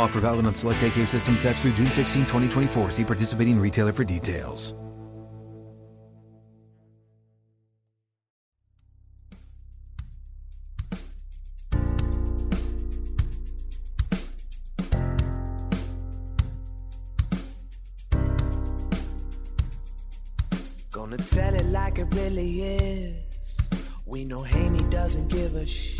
Offer valid on select AK system sets through June 16, 2024. See participating retailer for details. Gonna tell it like it really is. We know Haney doesn't give a shh.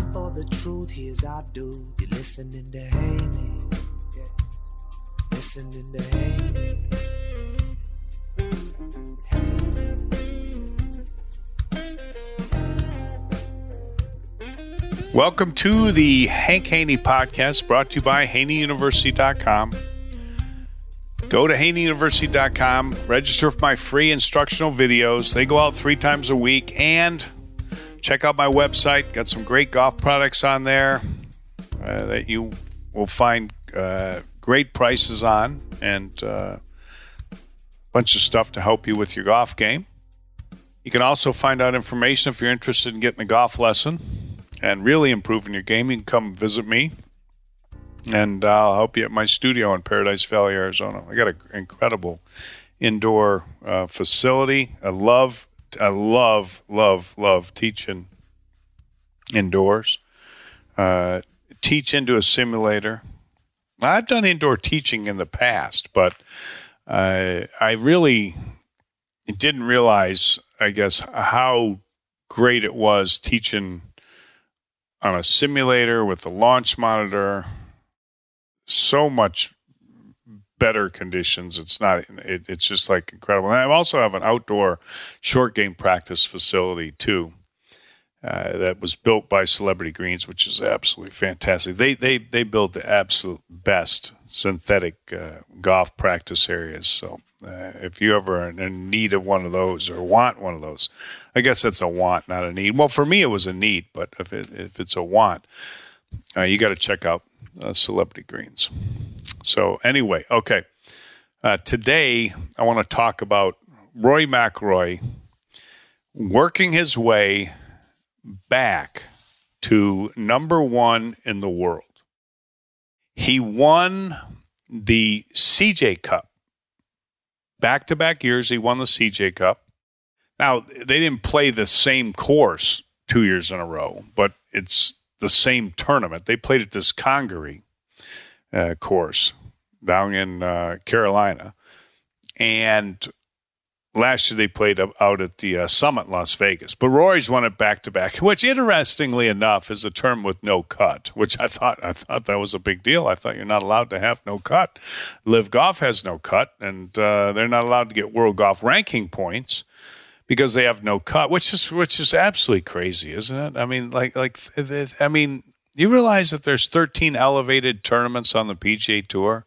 Time for the truth. Here's our dude. You're listening to Haney. Yeah. Listening to Haney. Welcome to the Hank Haney podcast brought to you by HaneyUniversity.com. Go to HaneyUniversity.com, register for my free instructional videos. They go out three times a week. And check out my website. Got some great golf products on there uh, that you will find uh, great prices on and uh, a bunch of stuff to help you with your golf game. You can also find out information if you're interested in getting a golf lesson and really improving your game. You can come visit me and I'll help you at my studio in Paradise Valley, Arizona. I got an incredible indoor uh, facility. I love, I love, love, love teaching indoors. Uh, teach into a simulator. I've done indoor teaching in the past, but uh, I really didn't realize, I guess, how great it was teaching on a simulator with the launch monitor so much better conditions. It's not. It, it's just like incredible. And I also have an outdoor short game practice facility too. Uh, that was built by Celebrity Greens, which is absolutely fantastic. They they they build the absolute best synthetic uh, golf practice areas. So uh, if you ever are in need of one of those or want one of those, I guess that's a want, not a need. Well, for me, it was a need, but if it if it's a want, uh, you got to check out uh, Celebrity Greens. So anyway, okay. Uh, today I want to talk about Roy McIlroy working his way back to number one in the world. He won the CJ Cup back to back years. He won the CJ Cup. Now, they didn't play the same course two years in a row, but it's the same tournament. They played at this Congaree uh, course down in uh, Carolina. And last year they played out at the uh, Summit Las Vegas. But Rory's won it back to back, which interestingly enough is a term with no cut, which I thought I thought that was a big deal. I thought you're not allowed to have no cut. LIV Golf has no cut, and uh, they're not allowed to get world golf ranking points because they have no cut, which is which is absolutely crazy, isn't it? I mean, like like I mean, you realize that there's 13 elevated tournaments on the PGA Tour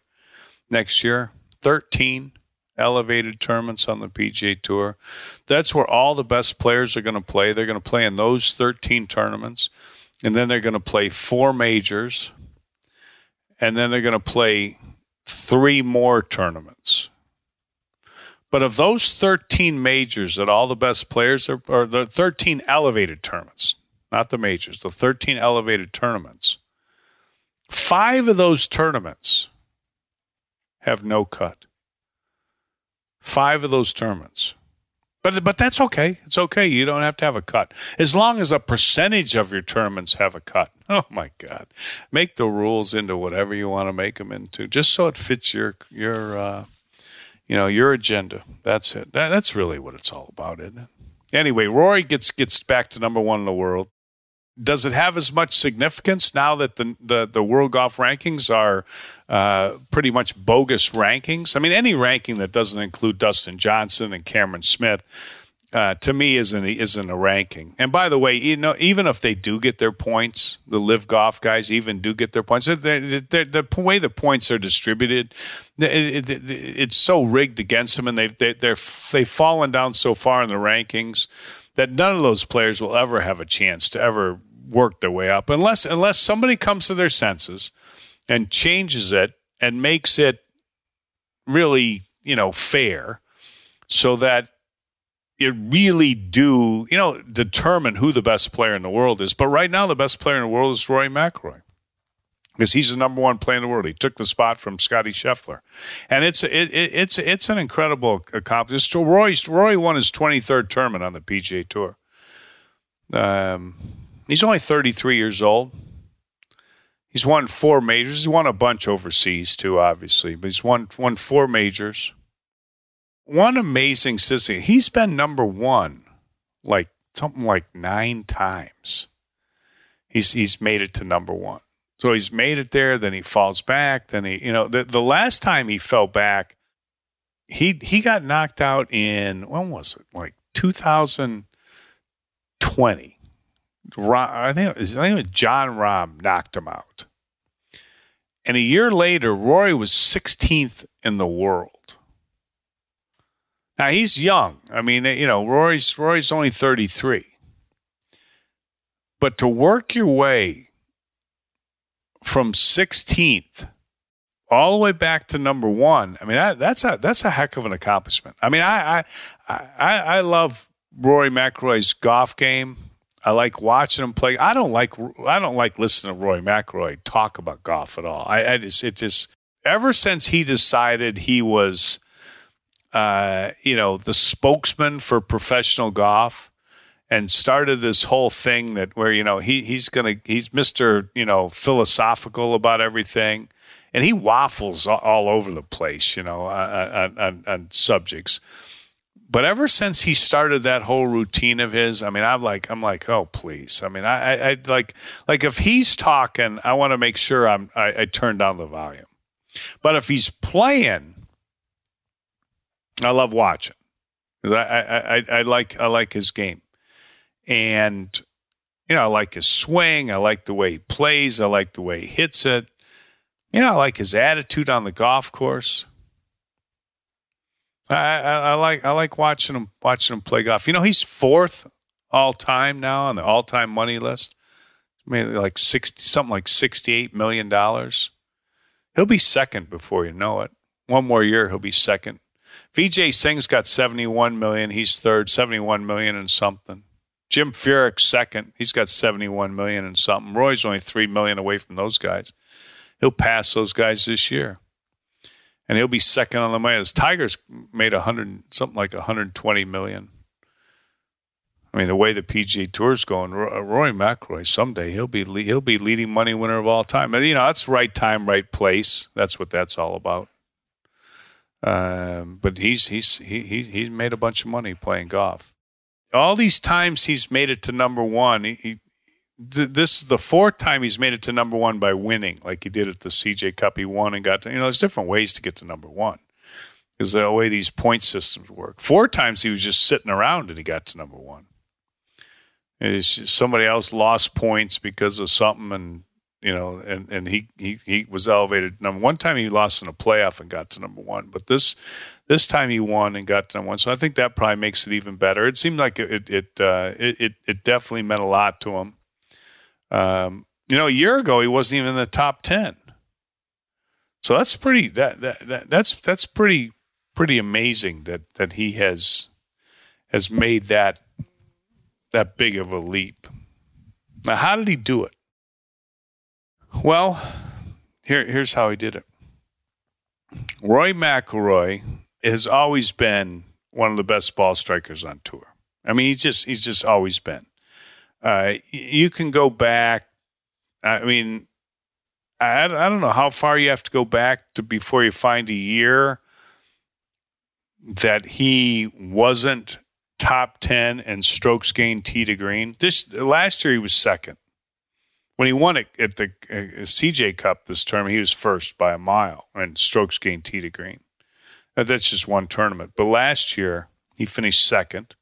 next year. 13 elevated tournaments on the PGA Tour. That's where all the best players are going to play. They're going to play in those 13 tournaments, and then they're going to play four majors, and then they're going to play three more tournaments. But of those 13 majors that all the best players are, or the 13 elevated tournaments, not the majors, the 13 elevated tournaments, five of those tournaments have no cut. Five of those tournaments. But, but that's okay. It's okay. You don't have to have a cut. As long as a percentage of your tournaments have a cut. Oh my God. Make the rules into whatever you want to make them into, just so it fits your, your, uh, you know, your agenda. That's it. That, that's really what it's all about, isn't it? Anyway, Rory gets gets back to number one in the world. Does it have as much significance now that the the, the world golf rankings are uh, pretty much bogus rankings? I mean, any ranking that doesn't include Dustin Johnson and Cameron Smith uh, to me isn't isn't a ranking. And by the way, you know, even if they do get their points, the LIV golf guys even do get their points. They're, they're, the way the points are distributed, it, it, it's so rigged against them, and they've they, they're they've fallen down so far in the rankings that none of those players will ever have a chance to ever work their way up unless unless somebody comes to their senses and changes it and makes it really you know fair so that you really do, you know, determine who the best player in the world is. But right now, the best player in the world is Rory McIlroy because he's the number one player in the world. He took the spot from Scotty Scheffler, and it's it, it, it's it's an incredible accomplishment. Roy Roy won his twenty third tournament on the PGA Tour. Um, he's only thirty three years old. He's won four majors. He's won a bunch overseas too, obviously, but he's won won four majors one amazing statistic. He's been number one, like something like nine times. He's he's made it to number one. So he's made it there. Then he falls back. Then he, you know, the the last time he fell back, he he got knocked out in when was it? Like 2020. I think it was, I think it was Jon Rahm knocked him out. And a year later, Rory was 16th in the world. Now he's young. I mean, you know, Rory's Rory's only 33. But to work your way from 16th all the way back to number one, I mean, that, that's a that's a heck of an accomplishment. I mean, I I I, I love Rory McIlroy's golf game. I like watching him play. I don't like I don't like listening to Roy McIlroy talk about golf at all. I, I just it just ever since he decided he was uh, you know, the spokesman for professional golf and started this whole thing that where, you know, he, he's to, he's Mr., you know, philosophical about everything. And he waffles all over the place, you know, on, on, on subjects. But ever since he started that whole routine of his, I mean, I'm like, I'm like, oh please. I mean, I, I, I like, like if he's talking, I want to make sure I'm, I, I turn down the volume. But if he's playing, I love watching. I, I, I, I like I like his game, and you know I like his swing. I like the way he plays. I like the way he hits it. You know I like his attitude on the golf course. I, I, I like I like watching him watching him play golf. You know he's fourth all time now on the all time money list. Maybe like sixty something like sixty eight million dollars. He'll be second before you know it. One more year, he'll be second Vijay Singh's got 71 million. He's third, 71 million and something. Jim Furyk second. He's got 71 million and something. Roy's only 3 million away from those guys. He'll pass those guys this year. And he'll be second on the money. The Tigers made 100 something like 120 million. I mean, the way the PGA Tour's going, Roy McIlroy someday he'll be he'll be leading money winner of all time. And you know that's right time, right place. That's what that's all about. Um, but he's he's he, he he's made a bunch of money playing golf. All these times he's made it to number one. He, he this is the fourth time he's made it to number one by winning, like he did at the CJ Cup. He won and got to. You know, there's different ways to get to number one. because the way these point systems work. Four times he was just sitting around and he got to number one. Is somebody else lost points because of something, and you know, and and he he he was elevated. Number one time he lost in a playoff and got to number one, but this this time he won and got to one. So I think that probably makes it even better. It seemed like it it uh, it, it, it definitely meant a lot to him. Um, you know, a year ago he wasn't even in the top ten. So that's pretty that, that, that that's that's pretty pretty amazing that that he has has made that that big of a leap. Now, how did he do it? Well, here, here's how he did it. Roy McIlroy has always been one of the best ball strikers on tour. I mean, he's just he's just always been. Uh, you can go back. I mean, I, I don't know how far you have to go back to before you find a year that he wasn't top 10 and strokes gained tee to green. This last year he was second. When he won it at the uh, CJ Cup this term, he was first by a mile and strokes gained tee to green. Now, that's just one tournament. But last year he finished second.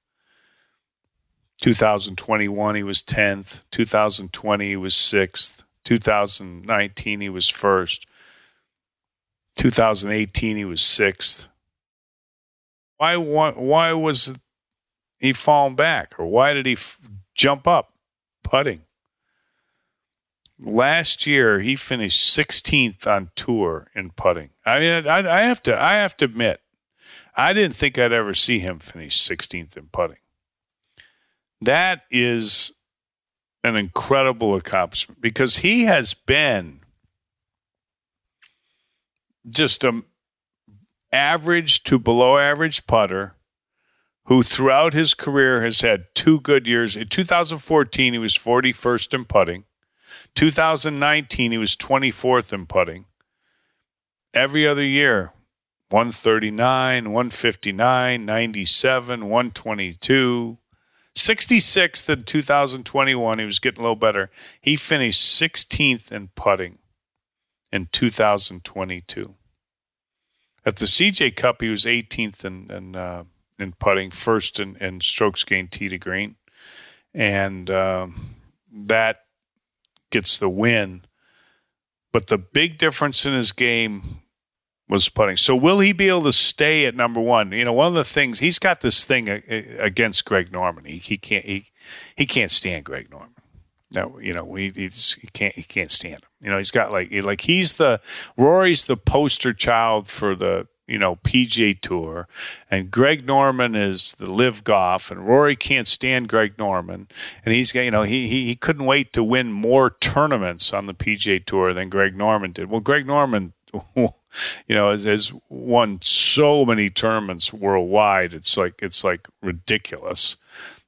2021 he was 10th. 2020 he was 6th. 2019 he was first. 2018 he was 6th. Why why was he fallen back? Or why did he f- jump up putting? Last year, he finished 16th on tour in putting. I mean, I, I have to, I have to admit, I didn't think I'd ever see him finish 16th in putting. That is an incredible accomplishment because he has been just a average to below average putter who throughout his career has had two good years. In 2014, he was 41st in putting. 2019, he was 24th in putting. Every other year, 139, 159, 97, 122. 66th in 2021. He was getting a little better. He finished 16th in putting in 2022. At the CJ Cup, he was 18th in, in uh, in putting, first in, in strokes gained tee to green, and um, that gets the win. But the big difference in his game was putting. So will he be able to stay at number one? You know, one of the things he's got this thing against Greg Norman. He, he can't he he can't stand Greg Norman. No, you know, he, he can't he can't stand him. You know, he's got like like he's the Rory's the poster child for the you know, PGA Tour, and Greg Norman is the LIV Golf, and Rory can't stand Greg Norman, and he's you know he he, he couldn't wait to win more tournaments on the PGA Tour than Greg Norman did. Well, Greg Norman. You know, has, has won so many tournaments worldwide. It's like it's like ridiculous.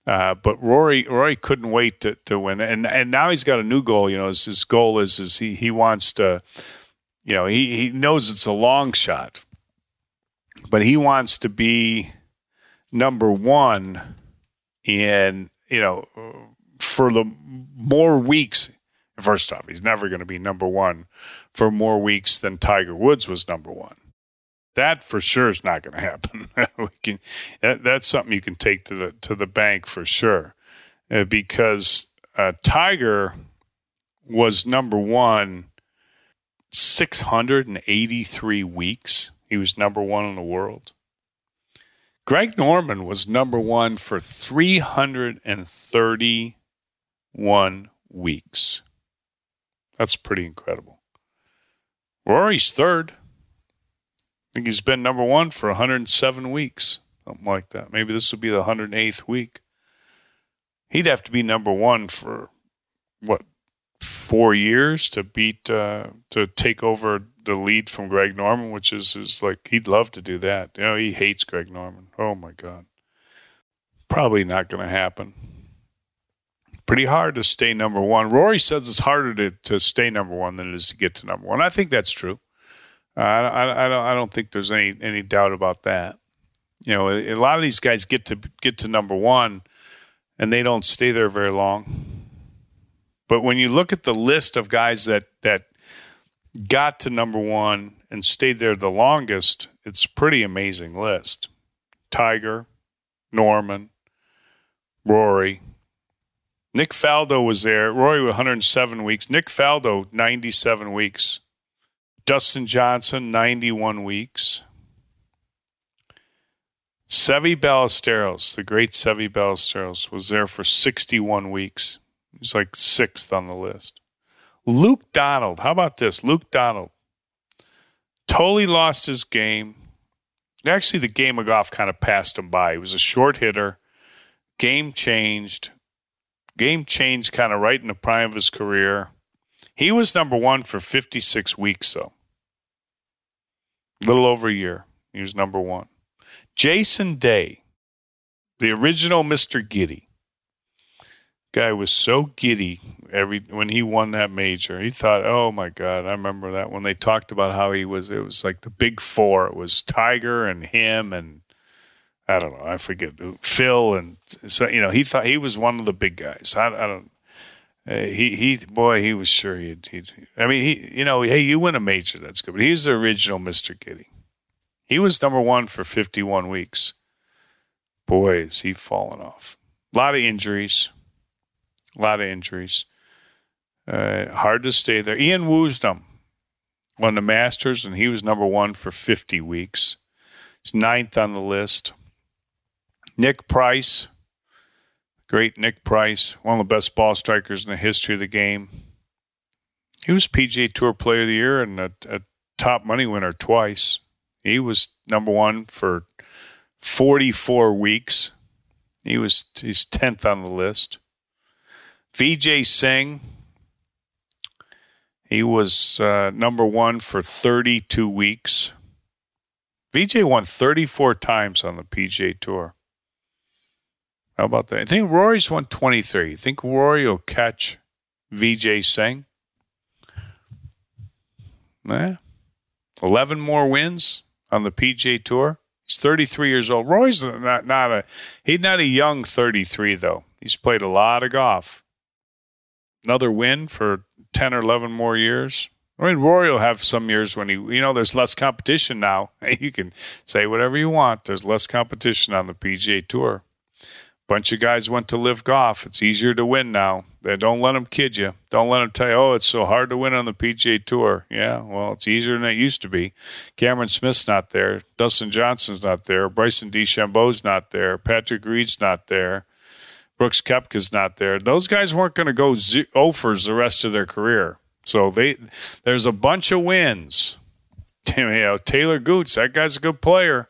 Uh, but Rory Rory couldn't wait to, to win, and and now he's got a new goal. You know, his, his goal is is he he wants to, you know, he he knows it's a long shot, but he wants to be number one in you know for the more weeks. First off, he's never going to be number one for more weeks than Tiger Woods was number one. That for sure is not going to happen. can, that, that's something you can take to the to the bank for sure, uh, because uh, Tiger was number one 683 weeks he was number one in the world. Greg Norman was number one for 331 weeks. That's pretty incredible. Rory's third. I think he's been number one for 107 weeks, something like that. Maybe this will be the 108th week. He'd have to be number one for what four years to beat uh, to take over the lead from Greg Norman, which is, is like he'd love to do that. You know, he hates Greg Norman. Oh my God. Probably not going to happen. Pretty hard to stay number one. Rory says it's harder to, to stay number one than it is to get to number one. I think that's true. Uh, I, I, don't, I don't think there's any, any doubt about that. You know, a, a lot of these guys get to get to number one and they don't stay there very long. But when you look at the list of guys that, that got to number one and stayed there the longest, it's a pretty amazing list. Tiger, Norman, Rory. Nick Faldo was there. Rory 107 weeks. Nick Faldo 97 weeks. Dustin Johnson 91 weeks. Seve Ballesteros, the great Seve Ballesteros, was there for 61 weeks. He's like sixth on the list. Luke Donald, how about this? Luke Donald totally lost his game. Actually, the game of golf kind of passed him by. He was a short hitter. Game changed. Game changed kind of right in the prime of his career. He was number one for 56 weeks, though. A little over a year. He was number one. Jason Day, the original Mr. Giddy. Guy was so giddy every when he won that major. He thought, "Oh my God!" I remember that when they talked about how he was. It was like the big four. It was Tiger and him and I don't know. I forget Phil and so you know he thought he was one of the big guys. I, I don't. Uh, he he boy he was sure he'd, he'd I mean he you know hey you win a major that's good but he's the original Mr. Giddy. He was number one for 51 weeks. Boy, is he fallen off. A lot of injuries. A lot of injuries. Uh, hard to stay there. Ian Woosnam won the Masters, and he was number one for 50 weeks. He's ninth on the list. Nick Price, great Nick Price, one of the best ball strikers in the history of the game. He was PGA Tour Player of the Year and a, a top money winner twice. He was number one for 44 weeks. He was he's 10th on the list. Vijay Singh, he was uh, number one for 32 weeks. Vijay won 34 times on the PGA Tour. How about that? I think Rory's won 23. You think Rory will catch Vijay Singh? Nah. 11 more wins on the PGA Tour. He's 33 years old. Roy's not not a he's not a young 33 though. He's played a lot of golf. Another win for 10 or 11 more years. I mean, Rory will have some years when he, you know, there's less competition now. You can say whatever you want. There's less competition on the PGA Tour bunch of guys went to LIV golf. It's easier to win now. They don't let them kid you. Don't let them tell you, oh, it's so hard to win on the PGA Tour. Yeah, well, it's easier than it used to be. Cameron Smith's not there. Dustin Johnson's not there. Bryson DeChambeau's not there. Patrick Reed's not there. Brooks Koepka's not there. Those guys weren't going to go z- offers oh the rest of their career. So they there's a bunch of wins. You know, Taylor Gooch, that guy's a good player.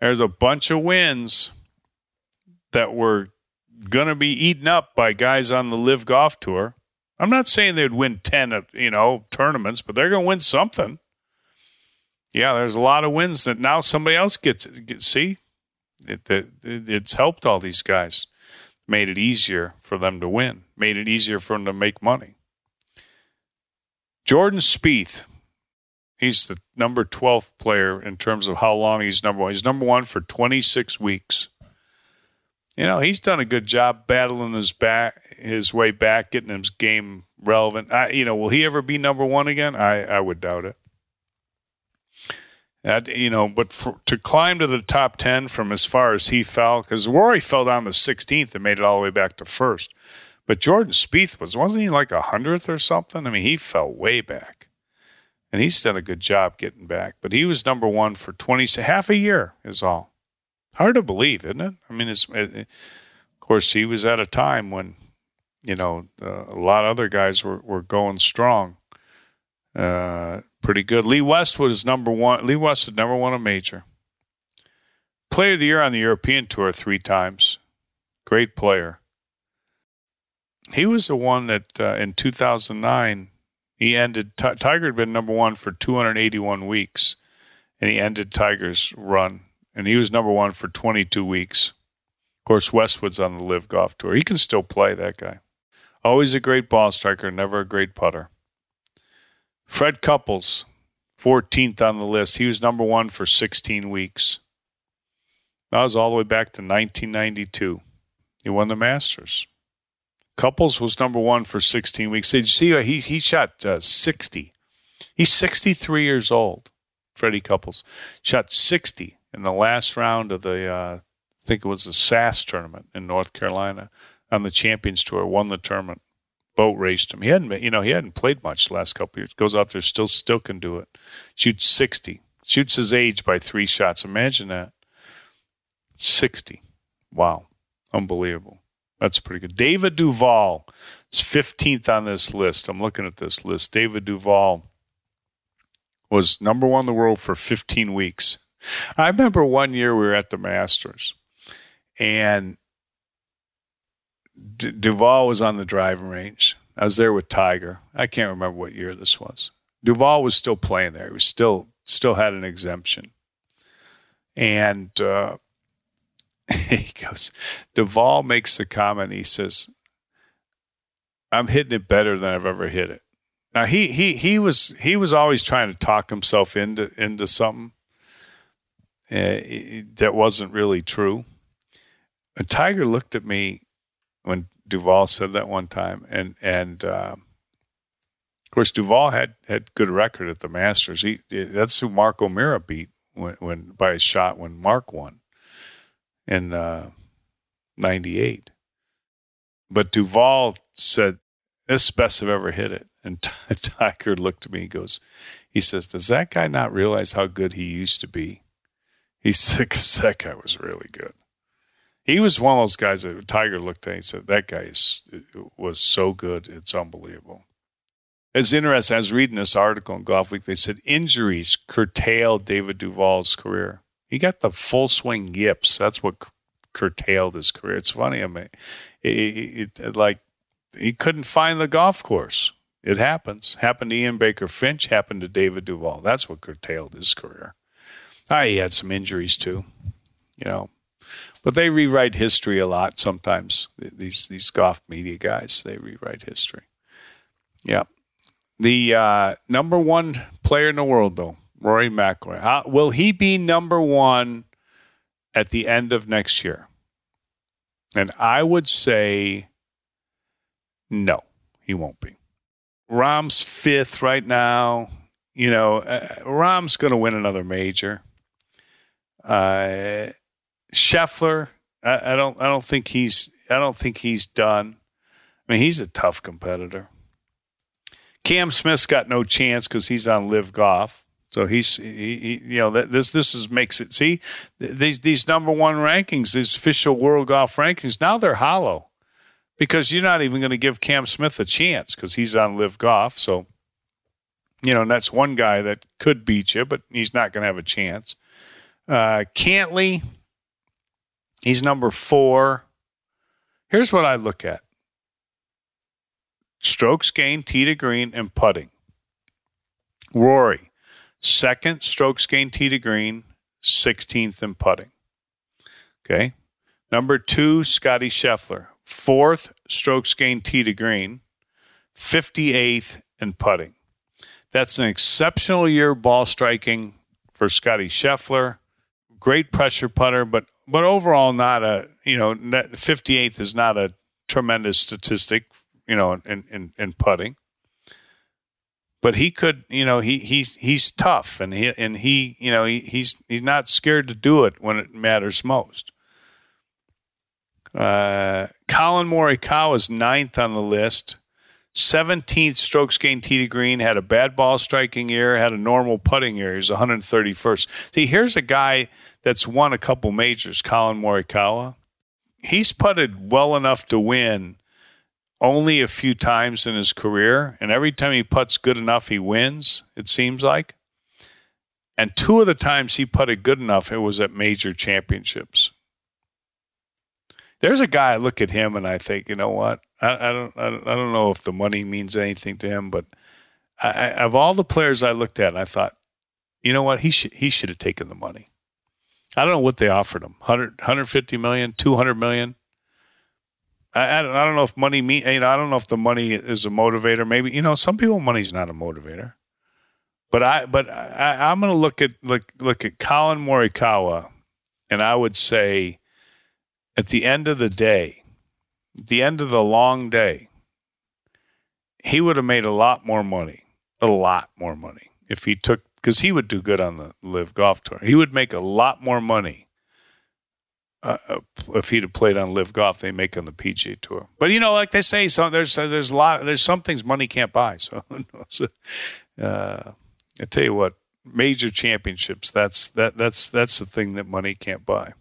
There's a bunch of wins that were going to be eaten up by guys on the LIV golf tour. I'm not saying they'd win 10, you know, tournaments, but they're going to win something. Yeah, there's a lot of wins that now somebody else gets. Get, see, it, it, it's helped all these guys, made it easier for them to win, made it easier for them to make money. Jordan Spieth, he's the number 12th player in terms of how long he's number one. He's number one for 26 weeks you know, he's done a good job battling his back, his way back, getting his game relevant. I, you know, will he ever be number one again? I, I would doubt it. That, you know, but for, to climb to the top 10 from as far as he fell, because Rory fell down to 16th and made it all the way back to first. But Jordan Spieth was, wasn't he like a hundredth or something? I mean, he fell way back. And he's done a good job getting back. But he was number one for 20, half a year is all. Hard to believe, isn't it? I mean, it's, it, of course, he was at a time when, you know, uh, a lot of other guys were, were going strong. Uh, pretty good. Lee Westwood is number one. Lee Westwood never won a major. Player of the year on the European Tour three times. Great player. He was the one that uh, in 2009 he ended. T- Tiger had been number one for 281 weeks, and he ended Tiger's run and he was number one for 22 weeks. Of course, Westwood's on the LIV Golf Tour. He can still play, that guy. Always a great ball striker, never a great putter. Fred Couples, 14th on the list. He was number one for 16 weeks. That was all the way back to 1992. He won the Masters. Couples was number one for 16 weeks. Did you see? He he shot uh, 60. He's 63 years old. Freddie Couples, shot 60 in the last round of the, uh, I think it was the SAS tournament in North Carolina on the Champions Tour, won the tournament. Boat raced him. He hadn't, you know, he hadn't played much the last couple years. Goes out there, still, still can do it. Shoots 60. Shoots his age by three shots. Imagine that. 60. Wow. Unbelievable. That's pretty good. David Duval is 15th on this list. I'm looking at this list. David Duval was number one in the world for 15 weeks. I remember one year we were at the Masters and D- Duval was on the driving range. I was there with Tiger. I can't remember what year this was. Duval was still playing there. He was still still had an exemption. And uh, he goes, Duval makes the comment. He says, "I'm hitting it better than I've ever hit it." Now he he he was he was always trying to talk himself into into something uh, that wasn't really true. And Tiger looked at me when Duval said that one time, and and uh, of course Duval had had good record at the Masters. He that's who Mark O'Meara beat when, when by a shot when Mark won in uh, 98. But Duval said, This is best I've ever hit it. And Tiger looked at me and goes, He says, Does that guy not realize how good he used to be? He said, Because that guy was really good. He was one of those guys that Tiger looked at and said, That guy is, was so good. It's unbelievable. It's interesting. I was reading this article in Golf Week. They said injuries curtailed David Duval's career. He got the full swing yips. That's what curtailed his career. It's funny. I mean, it, it, it, like he couldn't find the golf course. It happens. Happened to Ian Baker Finch. Happened to David Duval. That's what curtailed his career. Ah, he had some injuries too, you know. But they rewrite history a lot sometimes. These these golf media guys they rewrite history. Yeah. The uh, number one player in the world, though, Rory McIlroy. Will he be number one at the end of next year? And I would say no, he won't be. Rahm's fifth right now. You know, uh, Rahm's going to win another major. Uh, Scheffler, I, I don't, I don't think he's, I don't think he's done. I mean, he's a tough competitor. Cam Smith's got no chance because he's on LIV Golf. So he's, he, he, you know, this this is makes it. See, these these number one rankings, these official world golf rankings, now they're hollow because you're not even going to give Cam Smith a chance because he's on LIV Golf. So, you know, and that's one guy that could beat you, but he's not going to have a chance. Uh, Cantlay, he's number four. Here's what I look at: strokes gained, tee to green, and putting. Rory, second strokes gained tee to green, 16th in putting. Okay. Number two, Scotty Scheffler, fourth strokes gained tee to green, 58th in putting. That's an exceptional year ball striking for Scotty Scheffler. Great pressure putter, but but overall not a you know 58th is not a tremendous statistic you know in in, in putting but he could, you know, he he's he's tough and he and he, you know, he, he's he's not scared to do it when it matters most. Uh, Collin Morikawa is ninth on the list. 17th strokes gained tee to green, had a bad ball striking year, had a normal putting year. He's 131st. See, here's a guy that's won a couple majors, Collin Morikawa. He's putted well enough to win only a few times in his career, and every time he puts good enough, he wins, it seems like. And two of the times he putted good enough, it was at major championships. There's a guy I look at him and I think, you know what? I, I don't, I don't, know if the money means anything to him, but I, I, of all the players I looked at, I thought, you know what? He should, he should have taken the money. I don't know what they offered him 100, 150 million, 200 million. I, I, don't, I don't know if money mean you know I don't know if the money is a motivator. Maybe you know some people money's not a motivator. But I but I, I'm going to look at look look at Collin Morikawa, and I would say, at the end of the day, the end of the long day, he would have made a lot more money, a lot more money if he took because he would do good on the LIV Golf Tour. He would make a lot more money uh, uh if he'd have played on LIV Golf. They make on the PGA Tour. But you know, like they say, so there's uh, there's a lot there's some things money can't buy. So, so uh, I tell you what, major championships that's that that's that's the thing that money can't buy.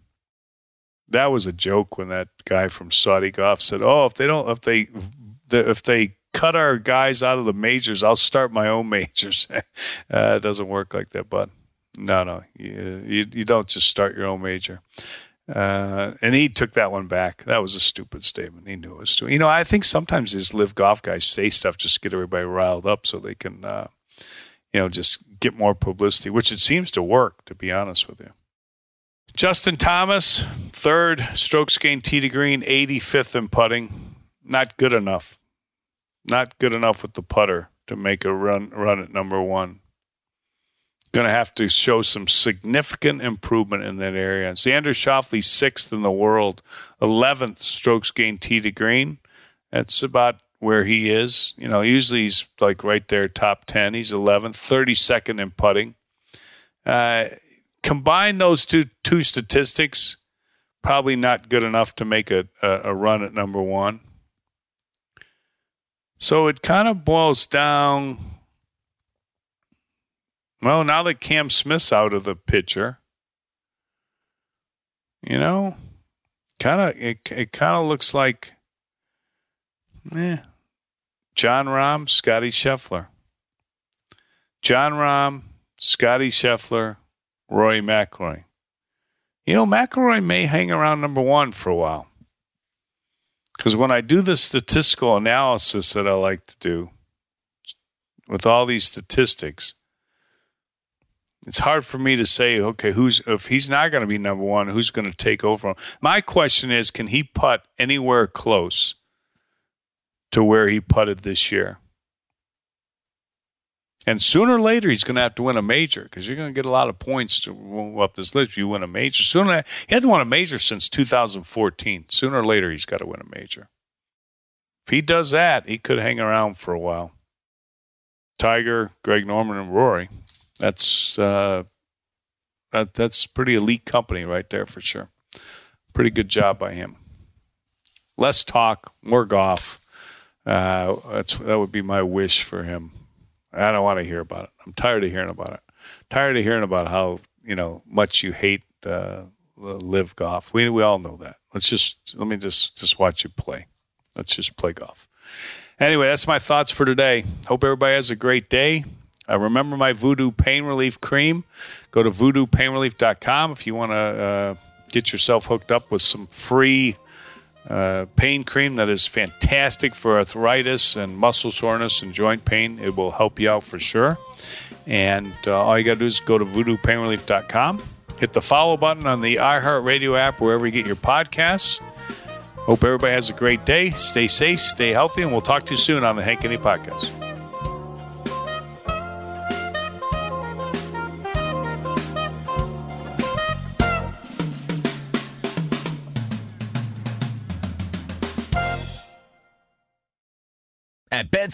That was a joke when that guy from Saudi Golf said, "Oh, if they don't, if they, if they cut our guys out of the majors, I'll start my own majors." uh, it doesn't work like that, bud. No, no, you, you, don't just start your own major. Uh, and he took that one back. That was a stupid statement. He knew it was stupid. You know, I think sometimes these LIV golf guys say stuff just to get everybody riled up so they can, uh, you know, just get more publicity, which it seems to work, to be honest with you. Justin Thomas, third, strokes gained tee to green, 85th in putting. Not good enough. Not good enough with the putter to make a run run at number one. Going to have to show some significant improvement in that area. Xander Schauffele, sixth in the world, 11th strokes gained tee to green. That's about where he is. You know, usually he's like right there, top 10. He's 11th, 32nd in putting. Uh, combine those two two statistics, probably not good enough to make a, a, a run at number one. So it kind of boils down. Well, now that Cam Smith's out of the picture, you know, kind of it, it kind of looks like, eh, Jon Rahm, Scotty Scheffler. Jon Rahm, Scotty Scheffler, Rory McIlroy. You know, McIlroy may hang around number one for a while. Because when I do the statistical analysis that I like to do with all these statistics, it's hard for me to say, okay, who's if he's not going to be number one, who's going to take over? My question is, can he putt anywhere close to where he putted this year? And sooner or later, he's going to have to win a major because you're going to get a lot of points to up this list if you win a major. Sooner, he hadn't won a major since 2014. Sooner or later, he's got to win a major. If he does that, he could hang around for a while. Tiger, Greg Norman, and Rory. That's uh, that, that's pretty elite company right there for sure. Pretty good job by him. Less talk, more golf. Uh, that's that would be my wish for him. I don't want to hear about it. I'm tired of hearing about it. Tired of hearing about how you know much you hate uh, LIV golf. We we all know that. Let's just let me just just watch you play. Let's just play golf. Anyway, that's my thoughts for today. Hope everybody has a great day. Uh, remember my Voodoo Pain Relief Cream. Go to voodoopainrelief.com if you want to uh, get yourself hooked up with some free uh, pain cream that is fantastic for arthritis and muscle soreness and joint pain. It will help you out for sure. And uh, all you got to do is go to voodoopainrelief.com, hit the follow button on the iHeartRadio app, wherever you get your podcasts. Hope everybody has a great day. Stay safe, stay healthy, and we'll talk to you soon on the Hank Haney Podcast.